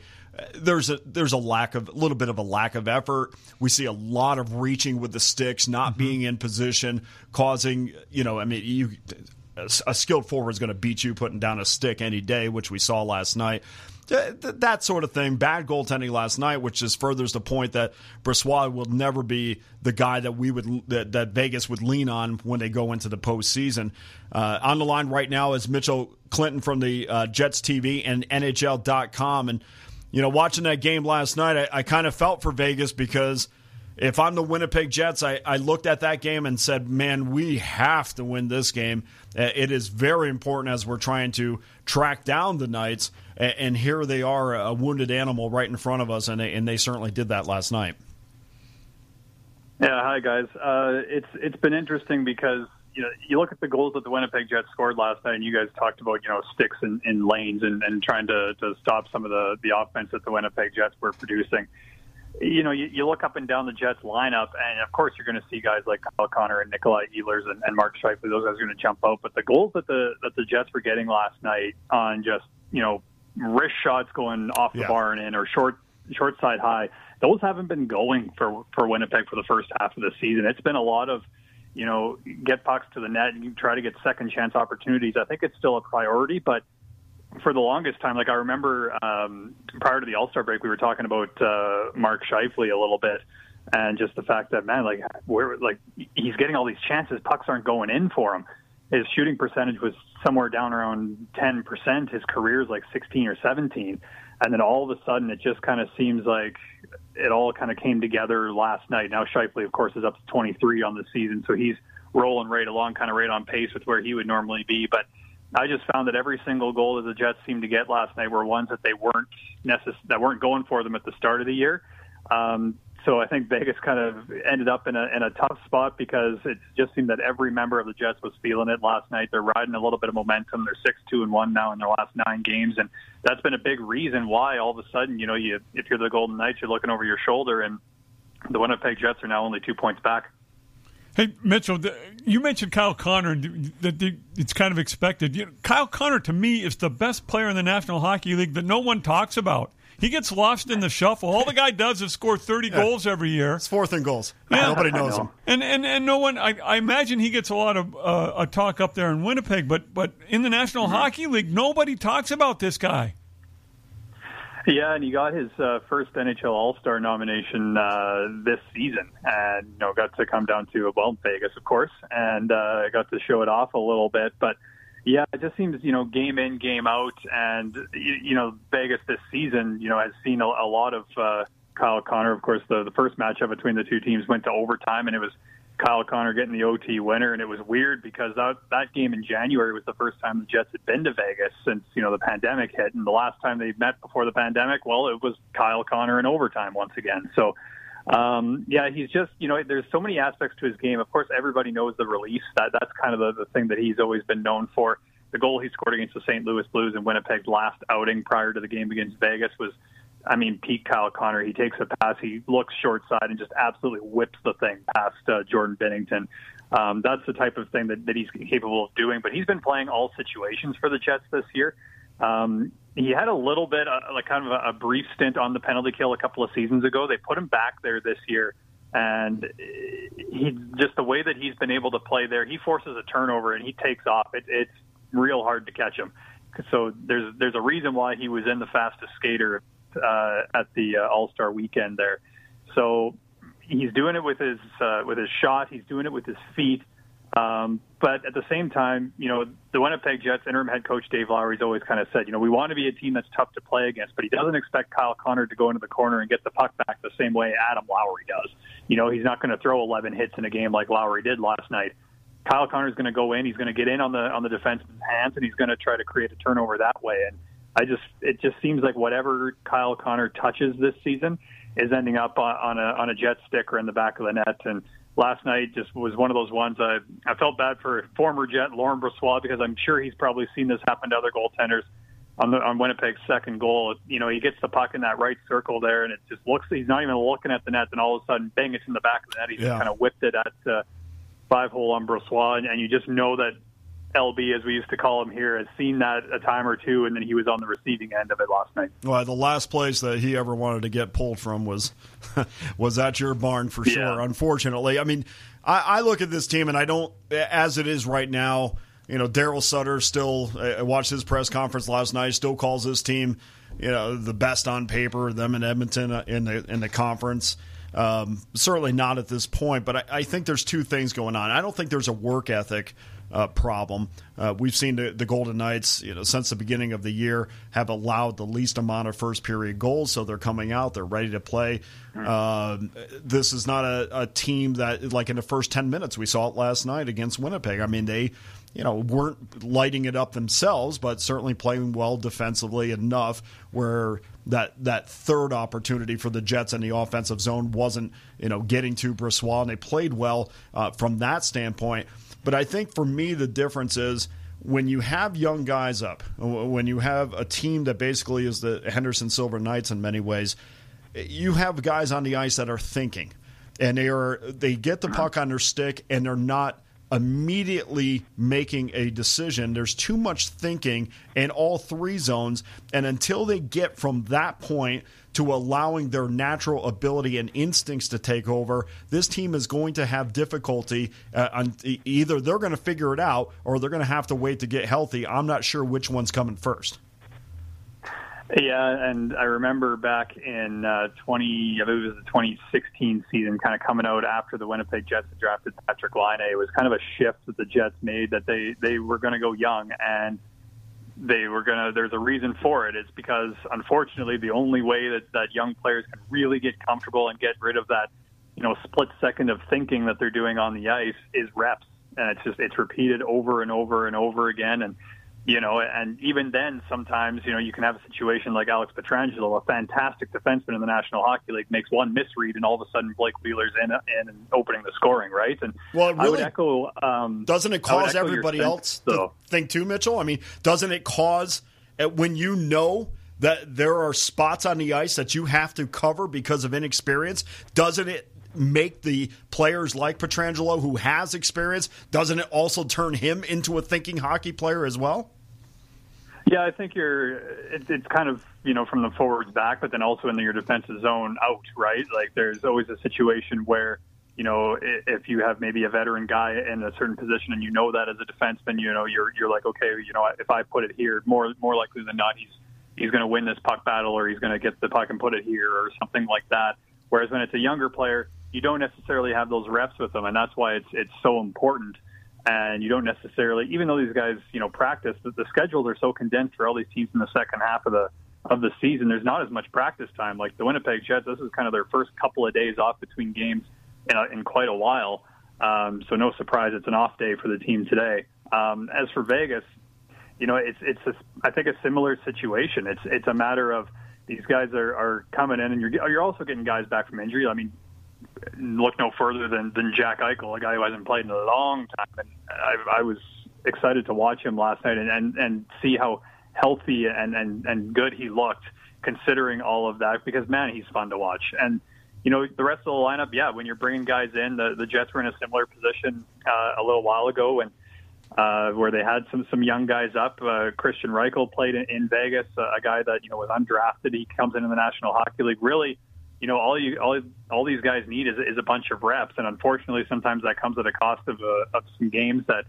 S2: there's a there's a lack of a little bit of a lack of effort. We see a lot of reaching with the sticks, not
S3: Mm-hmm.
S2: being in position, causing you know. I mean, you a, skilled forward is going to beat you putting down a stick any day, which we saw last night. That sort of thing. Bad goaltending last night, which just furthers the point that Brossoit will never be the guy that we would that, that Vegas would lean on when they go into the postseason. Uh, on the line right now is Mitchell Clinton from the uh, Jets TV and NHL.com, and you know, watching that game last night, I, I kind of felt for Vegas because if I'm the Winnipeg Jets, I, I looked at that game and said, man, we have to win this game. Uh, it is very important as we're trying to track down the Knights. And here they are, a wounded animal right in front of us, and they, and they certainly did that last night.
S10: Yeah, hi guys. Uh, it's it's been interesting because you know, you look at the goals that the Winnipeg Jets scored last night, and you guys talked about, you know, sticks in, in lanes and, and trying to, to stop some of the, the offense that the Winnipeg Jets were producing. You know, you, you look up and down the Jets lineup, and of course you're going to see guys like Kyle Connor and Nikolai Ehlers and, and Mark Scheifele. Those guys are going to jump out. But the goals that the that the Jets were getting last night on just you know wrist shots going off the yeah. bar and in or short short side high, those haven't been going for for Winnipeg for the first half of the season. It's been a lot of you know, get pucks to the net and you try to get second chance opportunities. I think it's still a priority, but for the longest time, like I remember um, prior to the All Star break, we were talking about uh, Mark Scheifele a little bit, and just the fact that man, like where like he's getting all these chances, pucks aren't going in for him. His shooting percentage was somewhere down around ten percent. His career is like sixteen or seventeen, and then all of a sudden, it just kind of seems like it all kind of came together last night. Now Scheifele, of course, is up to 23 on the season, so he's rolling right along, kind of right on pace with where he would normally be. But I just found that every single goal that the Jets seemed to get last night were ones that they weren't necess- that weren't going for them at the start of the year. Um, so I think Vegas kind of ended up in a in a tough spot because it just seemed that every member of the Jets was feeling it last night. They're riding a little bit of momentum. They're six two and one now in their last nine games, and that's been a big reason why all of a sudden, you know, you if you're the Golden Knights, you're looking over your shoulder, and the Winnipeg Jets are now only two points back.
S3: Hey Mitchell, you mentioned Kyle Connor. That it's kind of expected. Kyle Connor, to me, is the best player in the National Hockey League that no one talks about. He gets lost in the shuffle. All the guy does is score 30 yeah. goals every year.
S2: It's fourth in goals. Yeah. Nobody knows know. him.
S3: And, and and no one, I, I imagine he gets a lot of uh, a talk up there in Winnipeg, but, but in the National mm-hmm. Hockey League, nobody talks about this guy.
S10: Yeah, and he got his uh, first NHL All Star nomination uh, this season, and you know got to come down to well Vegas, of course, and uh, got to show it off a little bit. But yeah, it just seems you know game in game out, and you, know Vegas this season you know has seen a, a lot of uh, Kyle Connor. Of course, the the first matchup between the two teams went to overtime, and it was Kyle Connor getting the OT winner, and it was weird because that that game in January was the first time the Jets had been to Vegas since you know the pandemic hit, and the last time they met before the pandemic, well, it was Kyle Connor in overtime once again. So um, yeah, he's just, you know, there's so many aspects to his game. Of course, everybody knows the release. That that's kind of the, the thing that he's always been known for. The goal he scored against the St. Louis Blues in Winnipeg's last outing prior to the game against Vegas was, I mean, peak Kyle Connor. He takes a pass, he looks short side, and just absolutely whips the thing past uh, Jordan Binnington. Um, that's the type of thing that, that he's capable of doing. But he's been playing all situations for the Jets this year. Um, he had a little bit, uh, like kind of a, a brief stint on the penalty kill a couple of seasons ago. They put him back there this year, and he just the way that he's been able to play there, he forces a turnover and he takes off. It, it's real hard to catch him. So there's there's a reason why he was in the fastest skater uh, at the uh, All Star weekend there. So he's doing it with his uh, with his shot. He's doing it with his feet. Um, but at the same time, you know, the Winnipeg Jets interim head coach Dave Lowry's always kind of said, you know, we want to be a team that's tough to play against, but he doesn't expect Kyle Connor to go into the corner and get the puck back the same way Adam Lowry does. You know, he's not going to throw 11 hits in a game like Lowry did last night. Kyle Connor is going to go in, he's going to get in on the on the defenseman's hands, and he's going to try to create a turnover that way. And I just, it just seems like whatever Kyle Connor touches this season is ending up on, on a on a Jet stick or in the back of the net, and last night just was one of those ones I, I felt bad for former Jet Laurent Brossoit because I'm sure he's probably seen this happen to other goaltenders on the on Winnipeg's second goal. You know, he gets the puck in that right circle there, and it just looks he's not even looking at the net, and all of a sudden, bang! It's in the back of the net. He yeah. kind of whipped it at uh, five hole on Brossoit, and, and you just know that LB, as we used to call him here, has seen that a time or two, and then he was on the receiving end of it last night.
S2: Well, the last place that he ever wanted to get pulled from was was at your barn for sure. Yeah. Unfortunately, I mean, I, I, look at this team and I don't, as it is right now. you know, Darryl Sutter still. I watched his press conference last night. Still calls this team, you know, the best on paper. Them in Edmonton uh, in the in the conference. Um, certainly not at this point, but I, I, think there's two things going on. I don't think there's a work ethic uh, problem. Uh, we've seen the, the, Golden Knights, you know, since the beginning of the year, have allowed the least amount of first period goals, so they're coming out, they're ready to play. Uh, this is not a, a, team that, like in the first ten minutes, we saw it last night against Winnipeg. I mean, they. You know, weren't lighting it up themselves, but certainly playing well defensively enough where that that third opportunity for the Jets in the offensive zone wasn't you know getting to Brossoit, and they played well uh, from that standpoint. But I think for me, the difference is when you have young guys up, when you have a team that basically is the Henderson Silver Knights in many ways, you have guys on the ice that are thinking, and they are they get the puck on their stick, and they're not immediately making a decision. There's too much thinking in all three zones, and until they get from that point to allowing their natural ability and instincts to take over, this team is going to have difficulty. Uh, on, either they're going to figure it out or they're going to have to wait to get healthy. I'm not sure which one's coming first.
S10: Yeah, and I remember back in uh, 20, I believe it was the 2016 season, kind of coming out after the Winnipeg Jets had drafted Patrik Laine. It was kind of a shift that the Jets made that they they were going to go young and they were going to. There's a reason for it. It's because unfortunately the only way that that young players can really get comfortable and get rid of that, you know, split second of thinking that they're doing on the ice is reps, and it's just it's repeated over and over and over again and you know, and even then, sometimes, you know, you can have a situation like Alex Pietrangelo, a fantastic defenseman in the National Hockey League, makes one misread, and all of a sudden Blake Wheeler's in, in and opening the scoring, right? And
S2: well, it really
S10: I would echo. Um,
S2: doesn't it cause everybody else to think too, Mitchell? I mean, doesn't it cause uh, when you know that there are spots on the ice that you have to cover because of inexperience? Doesn't it make the players like Pietrangelo, who has experience, doesn't it also turn him into a thinking hockey player as well?
S10: Yeah, I think you're. It, it's kind of you know from the forwards back, but then also in your defensive zone out, right? Like there's always a situation where you know if you have maybe a veteran guy in a certain position and you know that as a defenseman, you know you're you're like okay, you know if I put it here, more more likely than not he's he's going to win this puck battle or he's going to get the puck and put it here or something like that. Whereas when it's a younger player, you don't necessarily have those reps with them, and that's why it's it's so important. And you don't necessarily, even though these guys, you know, practice, the, the schedules are so condensed for all these teams in the second half of the of the season. There's not as much practice time. Like the Winnipeg Jets, this is kind of their first couple of days off between games in, a, in quite a while. Um, so no surprise, it's an off day for the team today. Um, as for Vegas, you know, it's it's a, I think a similar situation. It's it's a matter of these guys are, are coming in, and you're you're also getting guys back from injury. I mean, look no further than, than Jack Eichel, a guy who hasn't played in a long time. And I, I was excited to watch him last night and, and, and see how healthy and, and, and good he looked considering all of that because, man, he's fun to watch. And, you know, the rest of the lineup, yeah, when you're bringing guys in, the, the Jets were in a similar position uh, a little while ago and uh, where they had some some young guys up. Uh, Kristian Reichel played in, in Vegas, uh, a guy that you know was undrafted. He comes into the National Hockey League, really you know, all you all all these guys need is, is a bunch of reps, and unfortunately, sometimes that comes at a cost of uh, of some games that,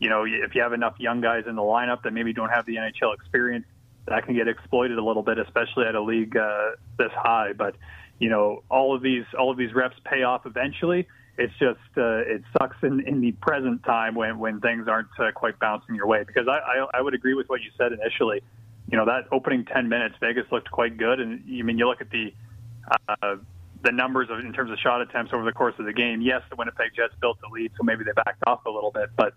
S10: you know, if you have enough young guys in the lineup that maybe don't have the NHL experience, that can get exploited a little bit, especially at a league uh, this high. But you know, all of these all of these reps pay off eventually. It's just uh, it sucks in, in the present time when when things aren't uh, quite bouncing your way. Because I, I I would agree with what you said initially. You know, that opening ten minutes, Vegas looked quite good, and you I mean you look at the uh, the numbers of, in terms of shot attempts over the course of the game. Yes, the Winnipeg Jets built the lead, so maybe they backed off a little bit, but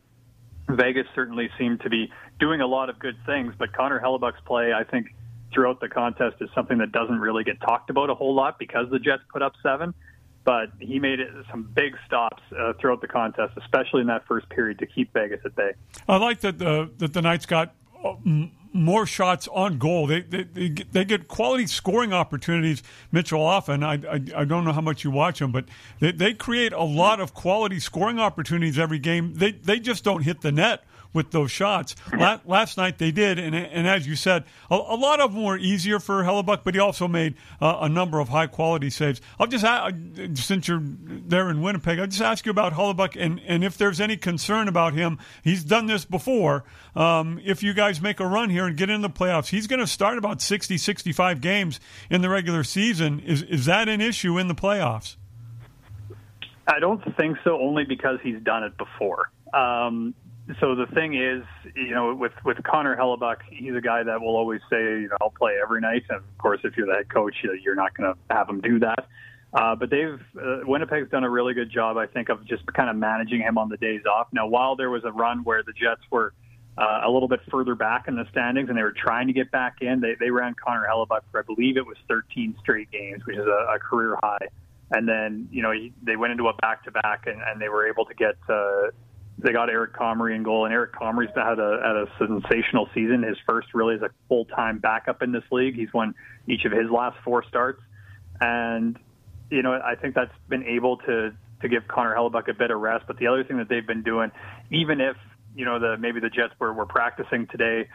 S10: Vegas certainly seemed to be doing a lot of good things. But Connor Hellebuyck's play, I think, throughout the contest is something that doesn't really get talked about a whole lot because the Jets put up seven. But he made it some big stops uh, throughout the contest, especially in that first period, to keep Vegas at bay.
S3: I like that the that the Knights got more shots on goal. They they, they, get, they get quality scoring opportunities. Mitchell often. I, I, I don't know how much you watch them, but they, they create a lot of quality scoring opportunities every game. They they just don't hit the net with those shots. Last, last night they did, and, and as you said, a, a, lot of them were easier for Hellebuyck, but he also made uh, a number of high quality saves. I'll just since you're there in Winnipeg, I'll just ask you about Hellebuyck and, and if there's any concern about him. He's done this before. Um, if you guys make a run here and get in the playoffs, he's going to start about 60, 65 games in the regular season. Is, is that an issue in the playoffs?
S10: I don't think so, only because he's done it before. Um, so the thing is, you know, with with Connor Hellebuyck, he's a guy that will always say, you know, I'll play every night. And of course, if you're the head coach, you're not going to have him do that. Uh, but they've uh, Winnipeg's done a really good job, I think, of just kind of managing him on the days off. Now, while there was a run where the Jets were uh, a little bit further back in the standings and they were trying to get back in, they they ran Connor Hellebuyck for I believe it was 13 straight games, which is a, a career high. And then you know he, they went into a back to back and and they were able to get. Uh, they got Eric Comrie in goal, and Eric Comrie's had a had a sensational season. His first really as a full time backup in this league. He's won each of his last four starts, and you know I think that's been able to to give Connor Hellebuyck a bit of rest. But the other thing that they've been doing, even if you know the maybe the Jets were were practicing today,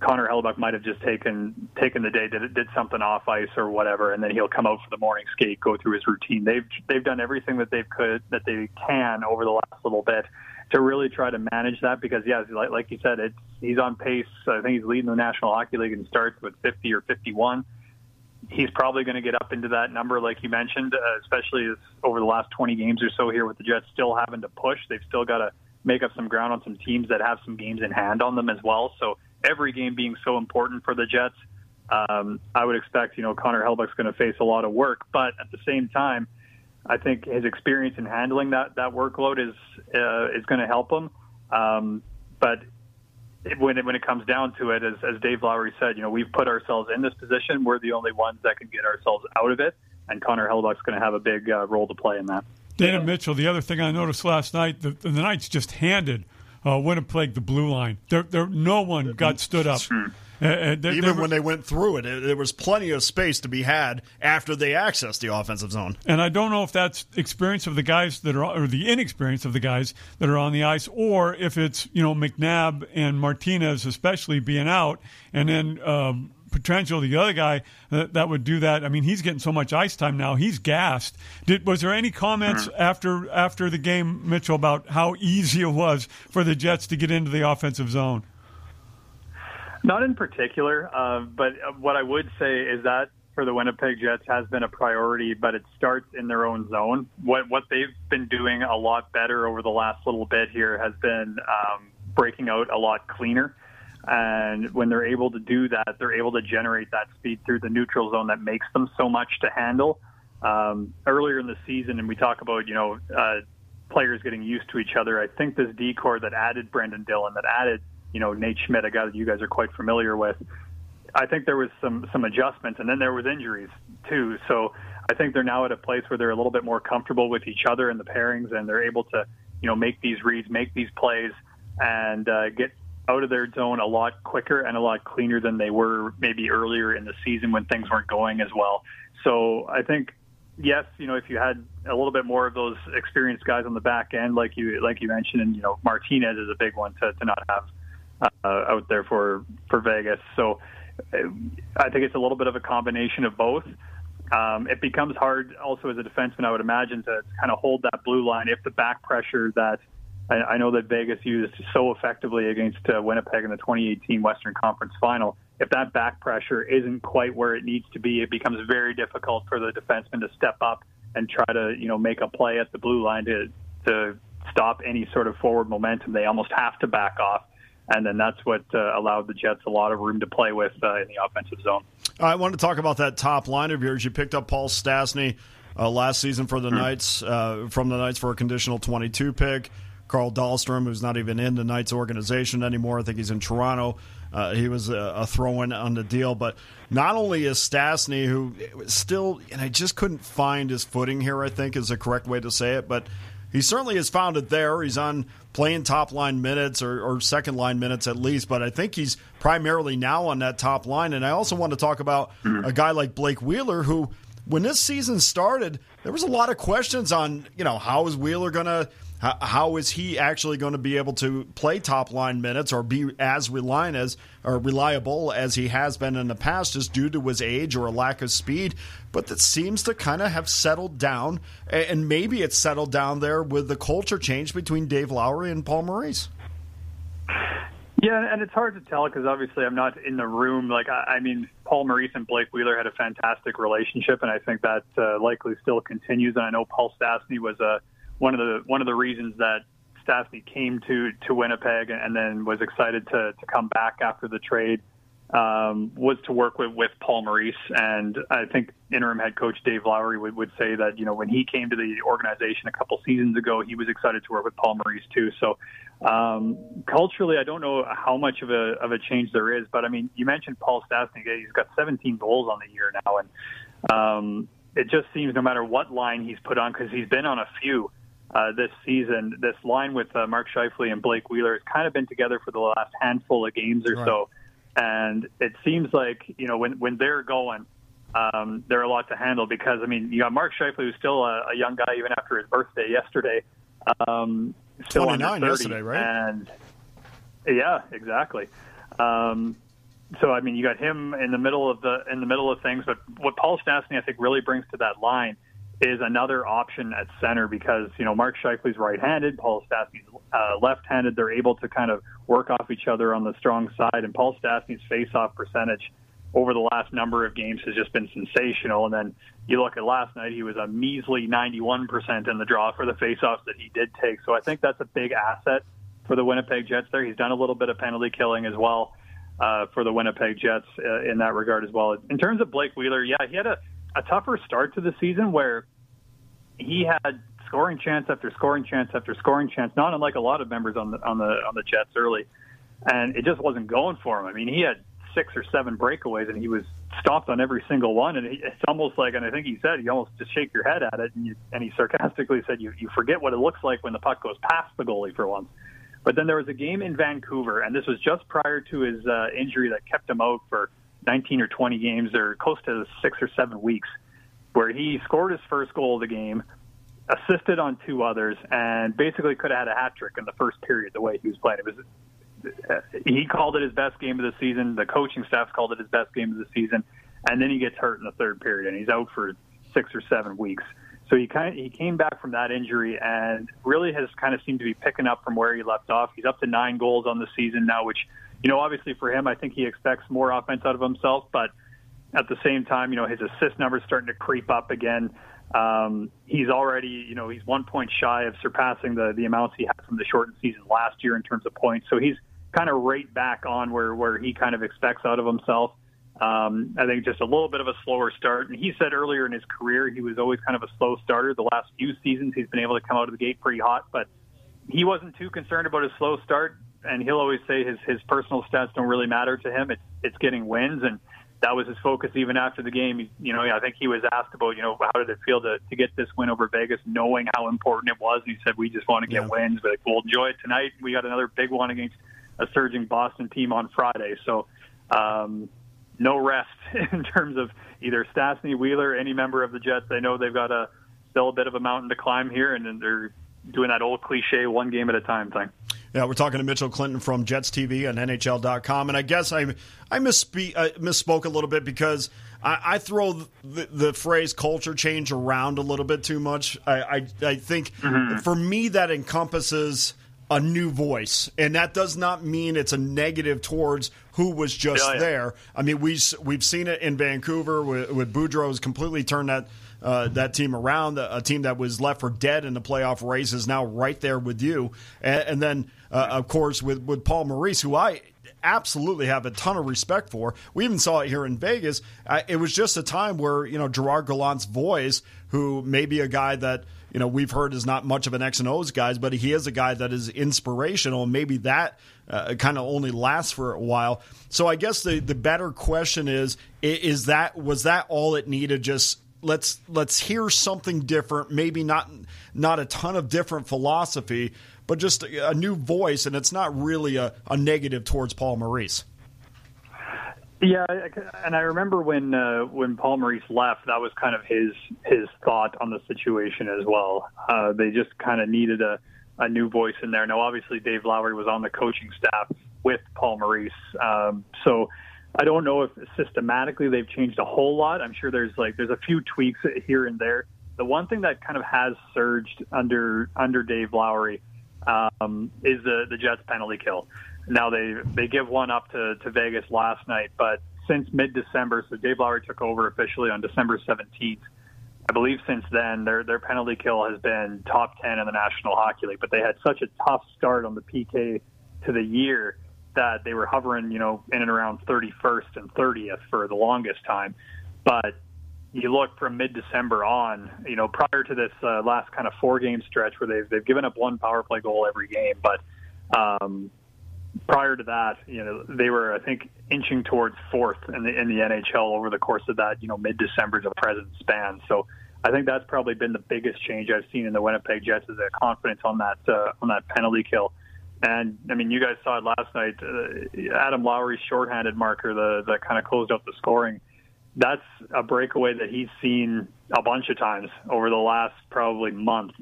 S10: Connor Hellebuyck might have just taken taken the day, did did something off ice or whatever, and then he'll come out for the morning skate, go through his routine. They've they've done everything that they've could that they can over the last little bit to really try to manage that because, yeah, like, like you said, it's, he's on pace. I think he's leading the National Hockey League and starts with 50 or 51. He's probably going to get up into that number, like you mentioned, uh, especially as over the last 20 games or so here with the Jets still having to push. They've still got to make up some ground on some teams that have some games in hand on them as well. So every game being so important for the Jets, um, I would expect, you know, Connor Hellebuyck's going to face a lot of work. But at the same time, I think his experience in handling that that workload is uh, is going to help him. Um, but when it, when it comes down to it, as, as Dave Lowry said, you know, we've put ourselves in this position. We're the only ones that can get ourselves out of it, and Connor Hellebuyck's going to have a big uh, role to play in that.
S3: Dana Mitchell. The other thing I noticed last night, the, the Knights just handed uh, Winnipeg the blue line. There, there, no one got stood up.
S2: Hmm. Uh, uh, they, Even they were, when they went through it, it, there was plenty of space to be had after they accessed the offensive zone.
S3: And I don't know if that's experience of the guys that are, or the inexperience of the guys that are on the ice, or if it's you know McNabb and Martinez especially being out, and then. Um, Pietrangelo, the other guy that, that, would do that. I mean, he's getting so much ice time now; he's gassed. Did was there any comments mm-hmm. after after the game, Mitchell, about how easy it was for the Jets to get into the offensive zone?
S10: Not in particular, uh, but what I would say is that for the Winnipeg Jets has been a priority, but it starts in their own zone. What what they've been doing a lot better over the last little bit here has been um, breaking out a lot cleaner. And when they're able to do that, they're able to generate that speed through the neutral zone that makes them so much to handle. Um, earlier in the season, and we talk about you know uh, players getting used to each other. I think this D corps that added Brendan Dillon, that added you know Nate Schmidt, a guy that you guys are quite familiar with. I think there was some some adjustments, and then there was injuries too. So I think they're now at a place where they're a little bit more comfortable with each other in the pairings, and they're able to you know make these reads, make these plays, and uh, get out of their zone a lot quicker and a lot cleaner than they were maybe earlier in the season when things weren't going as well. So I think yes, you know, if you had a little bit more of those experienced guys on the back end, like you like you mentioned, and you know, Martinez is a big one to, to not have uh, out there for for Vegas. So uh, I think it's a little bit of a combination of both. Um, it becomes hard also as a defenseman, I would imagine, to kind of hold that blue line if the back pressure that I, I know that Vegas used so effectively against uh, Winnipeg in the 2018 Western Conference Final. If that back pressure isn't quite where it needs to be, it becomes very difficult for the defenseman to step up and try to, you know, make a play at the blue line to to stop any sort of forward momentum. They almost have to back off and then that's what uh, allowed the Jets a lot of room to play with uh, in the offensive zone.
S2: I want to talk about that top line of yours. You picked up Paul Stastny uh, last season for the mm-hmm. Knights uh, from the Knights for a conditional 22 pick. Carl Dahlstrom, who's not even in the Knights organization anymore, I think he's in Toronto. Uh, he was a, a throw-in on the deal, but not only is Stastny, who still, and I just couldn't find his footing here. I think is the correct way to say it, but he certainly has found it there. He's on playing top line minutes or, or, second line minutes at least, but I think he's primarily now on that top line. And I also want to talk about mm-hmm. a guy like Blake Wheeler, who, when this season started, there was a lot of questions on, you know, how is Wheeler going to how, how is he actually going to be able to play top line minutes or be as reliant as or reliable as he has been in the past, just due to his age or a lack of speed? But that seems to kind of have settled down, and maybe it's settled down there with the culture change between Dave Lowry and Paul Maurice.
S10: Yeah, and it's hard to tell because obviously I'm not in the room. Like, I, I mean, Paul Maurice and Blake Wheeler had a fantastic relationship, and I think that uh, likely still continues. And I know Paul Stastny was a one of the one of the reasons that Stastny came to to Winnipeg and then was excited to to come back after the trade um, was to work with with Paul Maurice, and I think interim head coach Dave Lowry would would say that you know when he came to the organization a couple seasons ago, he was excited to work with Paul Maurice too. So um, culturally, I don't know how much of a of a change there is, but I mean, you mentioned Paul Stastny; he's got 17 goals on the year now, and um, it just seems no matter what line he's put on, because he's been on a few uh, this season. This line with uh, Mark Scheifele and Blake Wheeler has kind of been together for the last handful of games or right. so, and it seems like you know when when they're going, um, they're a lot to handle because I mean you got Mark Scheifele who's still a, a young guy even after his birthday yesterday, um, still
S2: under 30, yesterday, right?
S10: And yeah, exactly. Um, so I mean, you got him in the middle of the in the middle of things. But what Paul Stastny I think really brings to that line is another option at center because you know Mark Scheifele's right-handed, Paul Stastny's uh, left-handed. They're able to kind of work off each other on the strong side, and Paul Stastny's face-off percentage over the last number of games has just been sensational. And then you look at last night; he was a measly 91% in the draw for the face-offs that he did take. So I think that's a big asset for the Winnipeg Jets. There, he's done a little bit of penalty killing as well. Uh, for the Winnipeg Jets uh, in that regard as well. In terms of Blake Wheeler, yeah, he had a, a tougher start to the season where he had scoring chance after scoring chance after scoring chance, not unlike a lot of members on the on the on the Jets early, and it just wasn't going for him. I mean, he had six or seven breakaways, and he was stopped on every single one. And it's almost like, and I think he said, you almost just shake your head at it, and, you, and he sarcastically said, you you forget what it looks like when the puck goes past the goalie for once. But then there was a game in Vancouver, and this was just prior to his uh, injury that kept him out for 19 or 20 games, or close to six or seven weeks where he scored his first goal of the game, assisted on two others, and basically could have had a hat trick in the first period. The way he was playing, it was uh, he called it his best game of the season. The coaching staff called it his best game of the season, and then he gets hurt in the third period, and he's out for six or seven weeks. So he kind of he came back from that injury and really has kind of seemed to be picking up from where he left off. He's up to nine goals on the season now, which you know obviously for him, I think he expects more offense out of himself, but at the same time, you know, his assist numbers starting to creep up again. Um, he's already, you know, he's one point shy of surpassing the the amounts he had from the shortened season last year in terms of points. So he's kind of right back on where where he kind of expects out of himself. Um, I think just a little bit of a slower start. And he said earlier in his career he was always kind of a slow starter. The last few seasons he's been able to come out of the gate pretty hot, but he wasn't too concerned about his slow start. And he'll always say his his personal stats don't really matter to him. It's it's getting wins and that was his focus even after the game. You know, I think he was asked about, you know, how did it feel to, to get this win over Vegas, knowing how important it was. And he said, we just want to get yeah. wins, but we'll enjoy it tonight. We got another big one against a surging Boston team on Friday. So, um, no rest in terms of either Stastny, Wheeler, any member of the Jets. They know they've got a still a bit of a mountain to climb here, and they're doing that old cliche one game at a time thing.
S2: Yeah, we're talking to Mitchell Clinton from Jets TV and NHL.com, and I guess I I misspe- uh, misspoke a little bit because I, I throw the, the, phrase culture change around a little bit too much. I I, I think mm-hmm. for me that encompasses a new voice, and that does not mean it's a negative towards who was just yeah, yeah. there. I mean, we we've seen it in Vancouver with, with Boudreau's completely turned that uh, that team around. A team that was left for dead in the playoff race is now right there with you. And, and then, uh, of course, with, with Paul Maurice, who I absolutely have a ton of respect for. We even saw it here in Vegas. Uh, it was just a time where, you know, Gerard Gallant's voice, who may be a guy that, you know, we've heard is not much of an X and O's guys, but he is a guy that is inspirational. And maybe that uh, kind of only lasts for a while. So I guess the, the better question is, is that, was that all it needed just let's let's hear something different. Maybe not not a ton of different philosophy, but just a, a new voice. And it's not really a, a negative towards Paul Maurice.
S10: Yeah, and I remember when uh, when Paul Maurice left, that was kind of his his thought on the situation as well. Uh, they just kind of needed a, a new voice in there. Now, obviously, Dave Lowry was on the coaching staff with Paul Maurice, um, so I don't know if systematically they've changed a whole lot. I'm sure there's like there's a few tweaks here and there. The one thing that kind of has surged under under Dave Lowry um, is the the Jets penalty kill. Now they they give one up to, to Vegas last night, but since mid December, so Dave Lowry took over officially on December 17th. I believe since then their their penalty kill has been top 10 in the National Hockey League, but they had such a tough start on the PK to the year that they were hovering, you know, in and around 31st and 30th for the longest time. But you look from mid-December on, you know, prior to this uh, last kind of four-game stretch where they've they've given up one power play goal every game, but um, prior to that, you know, they were I think inching towards fourth in the in the NHL over the course of that you know mid December to present span. So I think that's probably been the biggest change I've seen in the Winnipeg Jets is their confidence on that uh, on that penalty kill. And I mean, you guys saw it last night. Uh, Adam Lowry's shorthanded marker, the that kind of closed out the scoring. That's a breakaway that he's seen a bunch of times over the last probably month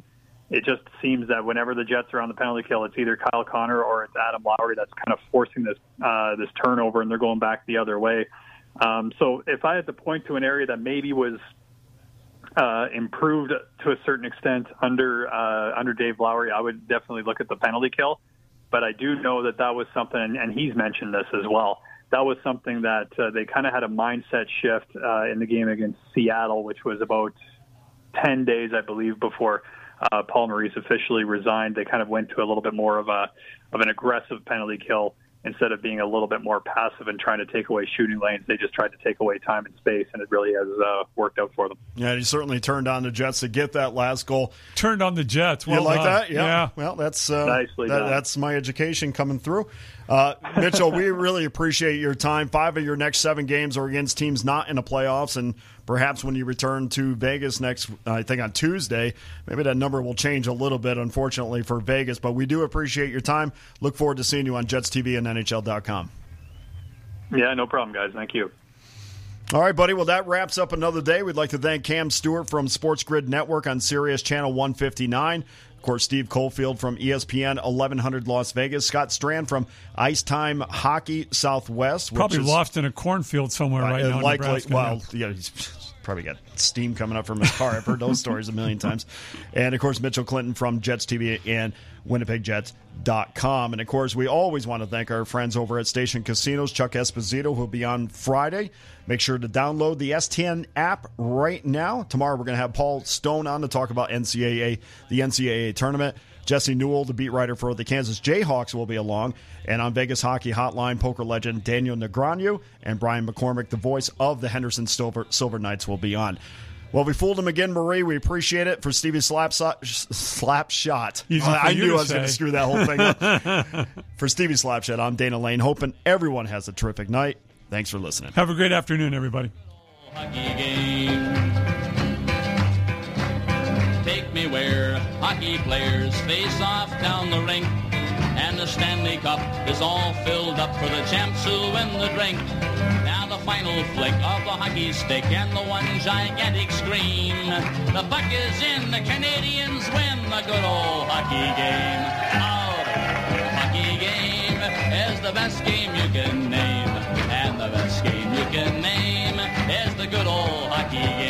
S10: it just seems that whenever the Jets are on the penalty kill, it's either Kyle Connor or it's Adam Lowry that's kind of forcing this uh, this turnover, and they're going back the other way. Um, so if I had to point to an area that maybe was uh, improved to a certain extent under uh, under Dave Lowry, I would definitely look at the penalty kill. But I do know that that was something, and he's mentioned this as well. That was something that uh, they kind of had a mindset shift uh, in the game against Seattle, which was about ten days, I believe, before uh, Paul Maurice officially resigned, they kind of went to a little bit more of a of an aggressive penalty kill instead of being a little bit more passive and trying to take away shooting lanes, they just tried to take away time and space, and it really has uh, worked out for them.
S2: Yeah, he certainly turned on the Jets to get that last goal.
S3: Turned on the Jets. Well
S2: you like
S3: done.
S2: that? Yeah.
S3: yeah.
S2: Well, that's uh,
S10: nicely
S2: that,
S10: done.
S2: That's my education coming through. Uh, Mitchell, we really appreciate your time. Five of your next seven games are against teams not in the playoffs, and perhaps when you return to Vegas next, I think on Tuesday, maybe that number will change a little bit, unfortunately, for Vegas. But we do appreciate your time. Look forward to seeing you on Jets TV and NHL.com.
S10: Yeah, no problem, guys. Thank you.
S2: All right, buddy. Well, that wraps up another day. We'd like to thank Cam Stewart from Sports Grid Network on Sirius Channel 159. Of course, Steve Cofield from ESPN 1100 Las Vegas. Scott Strand from Ice Time Hockey Southwest.
S3: Probably
S2: is,
S3: lost in a cornfield somewhere right
S2: uh,
S3: now. in
S2: Likely,
S3: Nebraska.
S2: well, yeah, he's probably got steam coming up from his car. I've heard those stories a million times. And of course, Mitchell Clinton from Jets TV and WinnipegJets.com. And of course, we always want to thank our friends over at Station Casinos, Chuck Esposito, will be on Friday. Make sure to download the STN app right now. Tomorrow, we're going to have Paul Stone on to talk about NCAA, the NCAA tournament. Jesse Newell, the beat writer for the Kansas Jayhawks, will be along. And on Vegas Hockey Hotline, poker legend Daniel Negreanu and Brian McCormick, the voice of the Henderson Silver, Silver Knights, will be on. Well, we fooled him again, Marie. We appreciate it for Stevie's slap, so- slap shot.
S3: Easy for
S2: I knew I was going to screw that whole thing up. for Stevie Slapshot, I'm Dana Lane, hoping everyone has a terrific night. Thanks for listening.
S3: Have a great afternoon, everybody.
S1: Take me where hockey players face off down the rink, and the Stanley Cup is all filled up for the champs who win the drink. Now the final flick of the hockey stick and the one gigantic scream. The puck is in, the Canadians win the good old hockey game. Oh, hockey game is the best game you can name, and the best game you can name is the good old hockey game.